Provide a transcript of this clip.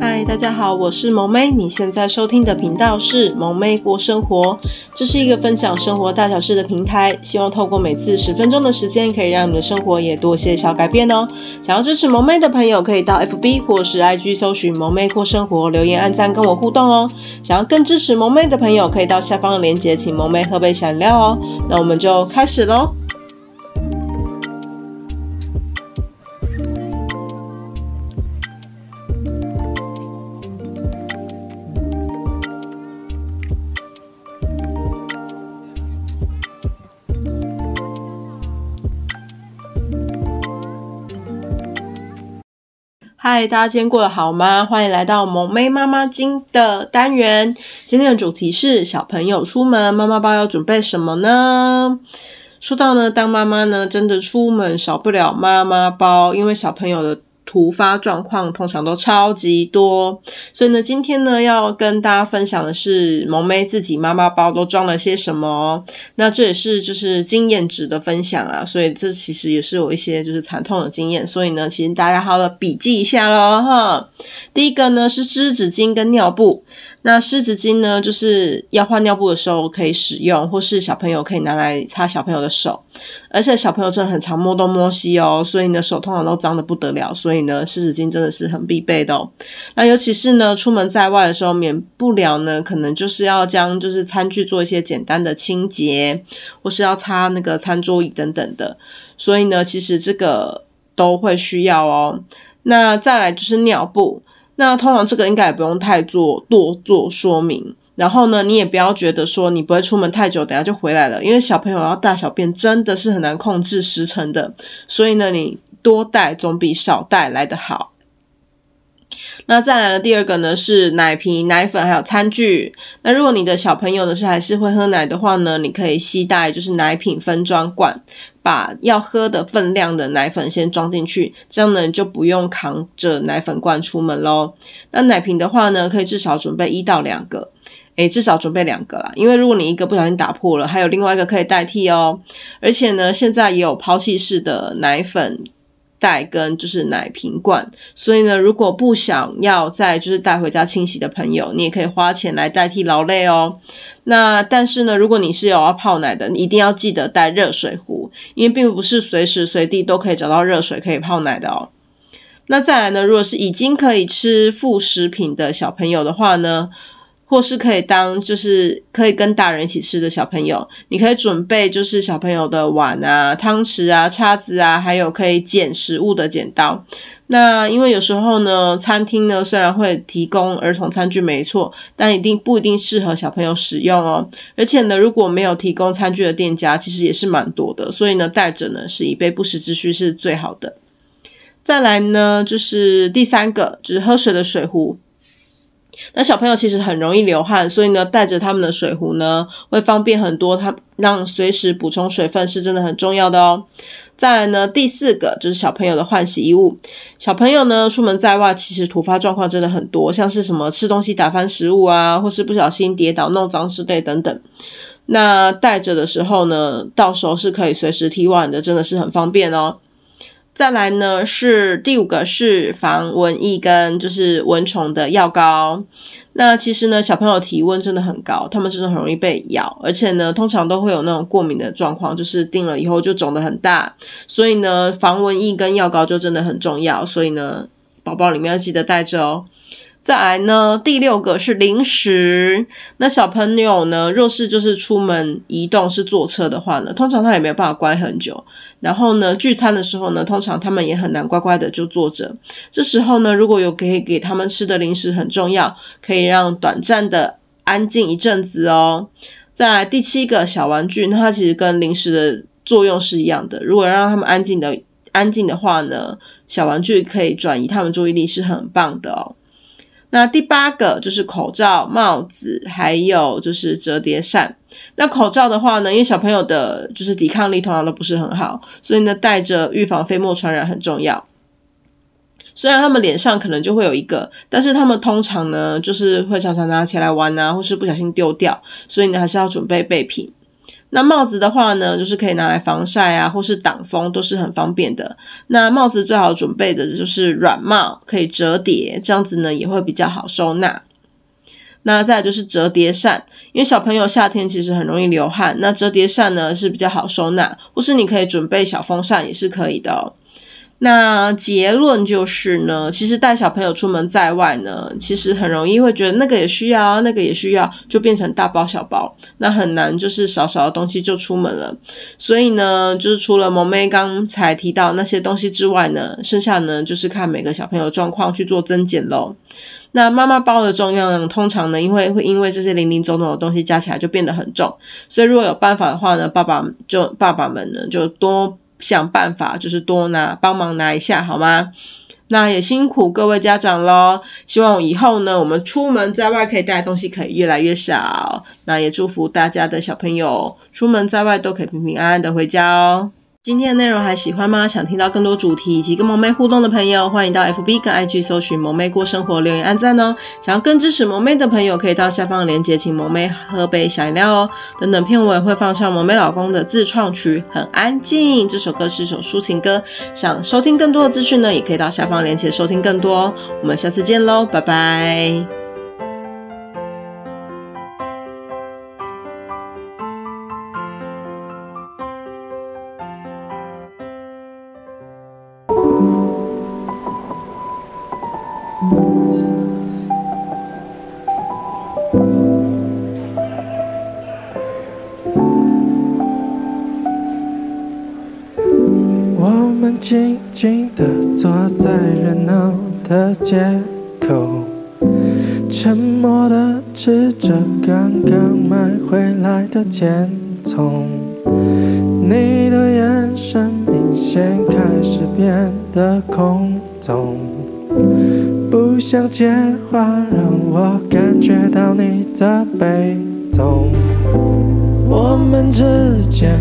嗨，大家好，我是萌妹。你现在收听的频道是萌妹过生活，这是一个分享生活大小事的平台。希望透过每次十分钟的时间，可以让你的生活也多些小改变哦。想要支持萌妹的朋友，可以到 FB 或是 IG 搜寻萌妹过生活，留言按赞跟我互动哦。想要更支持萌妹的朋友，可以到下方的链接，请萌妹喝杯饮料哦。那我们就开始喽。嗨，大家今天过得好吗？欢迎来到萌妹妈妈经的单元。今天的主题是小朋友出门，妈妈包要准备什么呢？说到呢，当妈妈呢，真的出门少不了妈妈包，因为小朋友的。突发状况通常都超级多，所以呢，今天呢要跟大家分享的是萌妹自己妈妈包都装了些什么。那这也是就是经验值的分享啊，所以这其实也是有一些就是惨痛的经验，所以呢，请大家好好的笔记一下喽哈。第一个呢是湿纸巾跟尿布。那湿纸巾呢，就是要换尿布的时候可以使用，或是小朋友可以拿来擦小朋友的手。而且小朋友真的很常摸东摸西哦，所以呢手通常都脏得不得了，所以呢湿纸巾真的是很必备的哦。那尤其是呢出门在外的时候，免不了呢可能就是要将就是餐具做一些简单的清洁，或是要擦那个餐桌椅等等的，所以呢其实这个都会需要哦。那再来就是尿布。那通常这个应该也不用太做多做说明，然后呢，你也不要觉得说你不会出门太久，等下就回来了，因为小朋友要大小便真的是很难控制时辰的，所以呢，你多带总比少带来的好。那再来的第二个呢是奶瓶、奶粉还有餐具。那如果你的小朋友呢是还是会喝奶的话呢，你可以携带就是奶品分装罐，把要喝的分量的奶粉先装进去，这样呢就不用扛着奶粉罐出门喽。那奶瓶的话呢，可以至少准备一到两个，诶，至少准备两个啦，因为如果你一个不小心打破了，还有另外一个可以代替哦。而且呢，现在也有抛弃式的奶粉。袋跟就是奶瓶罐，所以呢，如果不想要再就是带回家清洗的朋友，你也可以花钱来代替劳累哦。那但是呢，如果你是有要泡奶的，你一定要记得带热水壶，因为并不是随时随地都可以找到热水可以泡奶的哦。那再来呢，如果是已经可以吃副食品的小朋友的话呢，或是可以当就是可以跟大人一起吃的小朋友，你可以准备就是小朋友的碗啊、汤匙啊、叉子啊，还有可以剪食物的剪刀。那因为有时候呢，餐厅呢虽然会提供儿童餐具没错，但一定不一定适合小朋友使用哦。而且呢，如果没有提供餐具的店家，其实也是蛮多的，所以呢，带着呢是以备不时之需是最好的。再来呢，就是第三个，就是喝水的水壶。那小朋友其实很容易流汗，所以呢，带着他们的水壶呢，会方便很多。他让随时补充水分是真的很重要的哦。再来呢，第四个就是小朋友的换洗衣物。小朋友呢，出门在外，其实突发状况真的很多，像是什么吃东西打翻食物啊，或是不小心跌倒弄脏之类等等。那带着的时候呢，到时候是可以随时替换的，真的是很方便哦。再来呢，是第五个是防蚊疫跟就是蚊虫的药膏。那其实呢，小朋友体温真的很高，他们真的很容易被咬，而且呢，通常都会有那种过敏的状况，就是定了以后就肿得很大。所以呢，防蚊疫跟药膏就真的很重要。所以呢，宝宝里面要记得带着哦。再来呢，第六个是零食。那小朋友呢，若是就是出门移动是坐车的话呢，通常他也没有办法乖很久。然后呢，聚餐的时候呢，通常他们也很难乖乖的就坐着。这时候呢，如果有可以给他们吃的零食很重要，可以让短暂的安静一阵子哦。再来第七个小玩具，那它其实跟零食的作用是一样的。如果让他们安静的安静的话呢，小玩具可以转移他们注意力，是很棒的哦。那第八个就是口罩、帽子，还有就是折叠扇。那口罩的话呢，因为小朋友的就是抵抗力通常都不是很好，所以呢，戴着预防飞沫传染很重要。虽然他们脸上可能就会有一个，但是他们通常呢，就是会常常拿起来玩啊，或是不小心丢掉，所以呢，还是要准备备品。那帽子的话呢，就是可以拿来防晒啊，或是挡风，都是很方便的。那帽子最好准备的就是软帽，可以折叠，这样子呢也会比较好收纳。那再就是折叠扇，因为小朋友夏天其实很容易流汗，那折叠扇呢是比较好收纳，或是你可以准备小风扇也是可以的哦。那结论就是呢，其实带小朋友出门在外呢，其实很容易会觉得那个也需要，那个也需要，就变成大包小包，那很难就是少少的东西就出门了。所以呢，就是除了萌妹刚才提到那些东西之外呢，剩下呢就是看每个小朋友状况去做增减喽。那妈妈包的重量通常呢，因为会因为这些零零总总的东西加起来就变得很重，所以如果有办法的话呢，爸爸就爸爸们呢就多想办法，就是多拿帮忙拿一下好吗？那也辛苦各位家长喽，希望以后呢我们出门在外可以带的东西可以越来越少。那也祝福大家的小朋友出门在外都可以平平安安的回家哦。今天的内容还喜欢吗？想听到更多主题以及跟萌妹互动的朋友，欢迎到 FB 跟 IG 搜寻萌妹过生活，留言按赞哦。想要更支持萌妹的朋友，可以到下方链接请萌妹喝杯小饮料哦。等等片尾会放上萌妹老公的自创曲《很安静》，这首歌是首抒情歌。想收听更多的资讯呢，也可以到下方链接收听更多哦。我们下次见喽，拜拜。们静静地坐在热闹的街口，沉默地吃着刚刚买回来的甜筒。你的眼神明显开始变得空洞，不想接话让我感觉到你的悲痛，我们之间